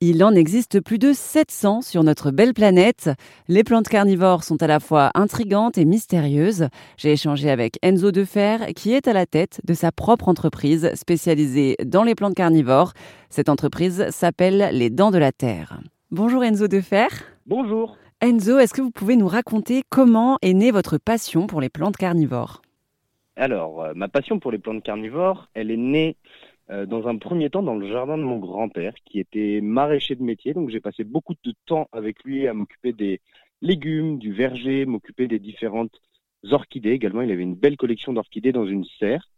Il en existe plus de 700 sur notre belle planète. Les plantes carnivores sont à la fois intrigantes et mystérieuses. J'ai échangé avec Enzo Defer, qui est à la tête de sa propre entreprise spécialisée dans les plantes carnivores. Cette entreprise s'appelle Les Dents de la Terre. Bonjour Enzo Defer. Bonjour. Enzo, est-ce que vous pouvez nous raconter comment est née votre passion pour les plantes carnivores? Alors, euh, ma passion pour les plantes carnivores, elle est née euh, dans un premier temps dans le jardin de mon grand-père, qui était maraîcher de métier. Donc j'ai passé beaucoup de temps avec lui à m'occuper des légumes, du verger, m'occuper des différentes orchidées également. Il avait une belle collection d'orchidées dans une serre.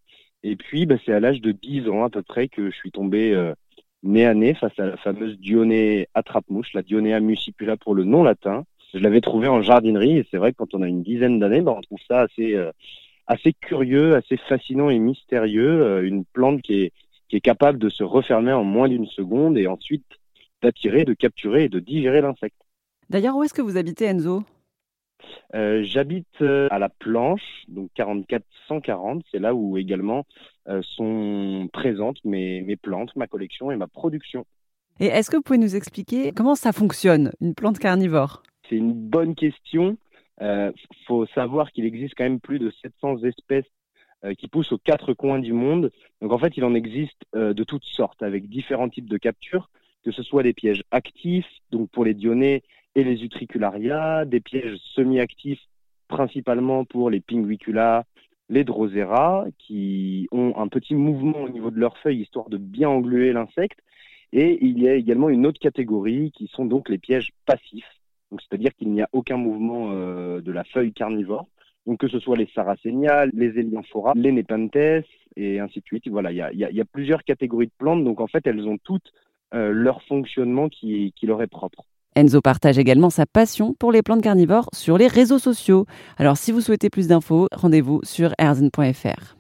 Et puis bah, c'est à l'âge de 10 ans à peu près que je suis tombé euh, nez à nez face à la fameuse Dionée attrape-mouche, la Dionée muscipula pour le nom latin. Je l'avais trouvée en jardinerie et c'est vrai que quand on a une dizaine d'années, bah, on trouve ça assez, euh, assez curieux, assez fascinant et mystérieux. une plante qui est qui est capable de se refermer en moins d'une seconde et ensuite d'attirer, de capturer et de digérer l'insecte. D'ailleurs, où est-ce que vous habitez, Enzo? Euh, J'habite euh, à la planche, donc 44-140. C'est là où également euh, sont présentes mes, mes plantes, ma collection et ma production. Et est-ce que vous pouvez nous expliquer comment ça fonctionne, une plante carnivore? C'est une bonne question. Il faut savoir qu'il existe quand même plus de 700 espèces qui poussent aux quatre coins du monde. Donc en fait, il en existe euh, de toutes sortes, avec différents types de captures, que ce soit des pièges actifs, donc pour les dionnées et les utricularia, des pièges semi-actifs, principalement pour les pinguicula, les drosera, qui ont un petit mouvement au niveau de leurs feuilles, histoire de bien engluer l'insecte. Et il y a également une autre catégorie qui sont donc les pièges passifs, c'est-à-dire qu'il n'y a aucun mouvement euh, de la feuille carnivore. Donc que ce soit les saracenia, les Elianphora, les Nepenthes et ainsi de suite. Voilà, il y a, plusieurs catégories de plantes, donc en fait elles ont toutes euh, leur fonctionnement qui, qui leur est propre. Enzo partage également sa passion pour les plantes carnivores sur les réseaux sociaux. Alors si vous souhaitez plus d'infos, rendez-vous sur erzen.fr.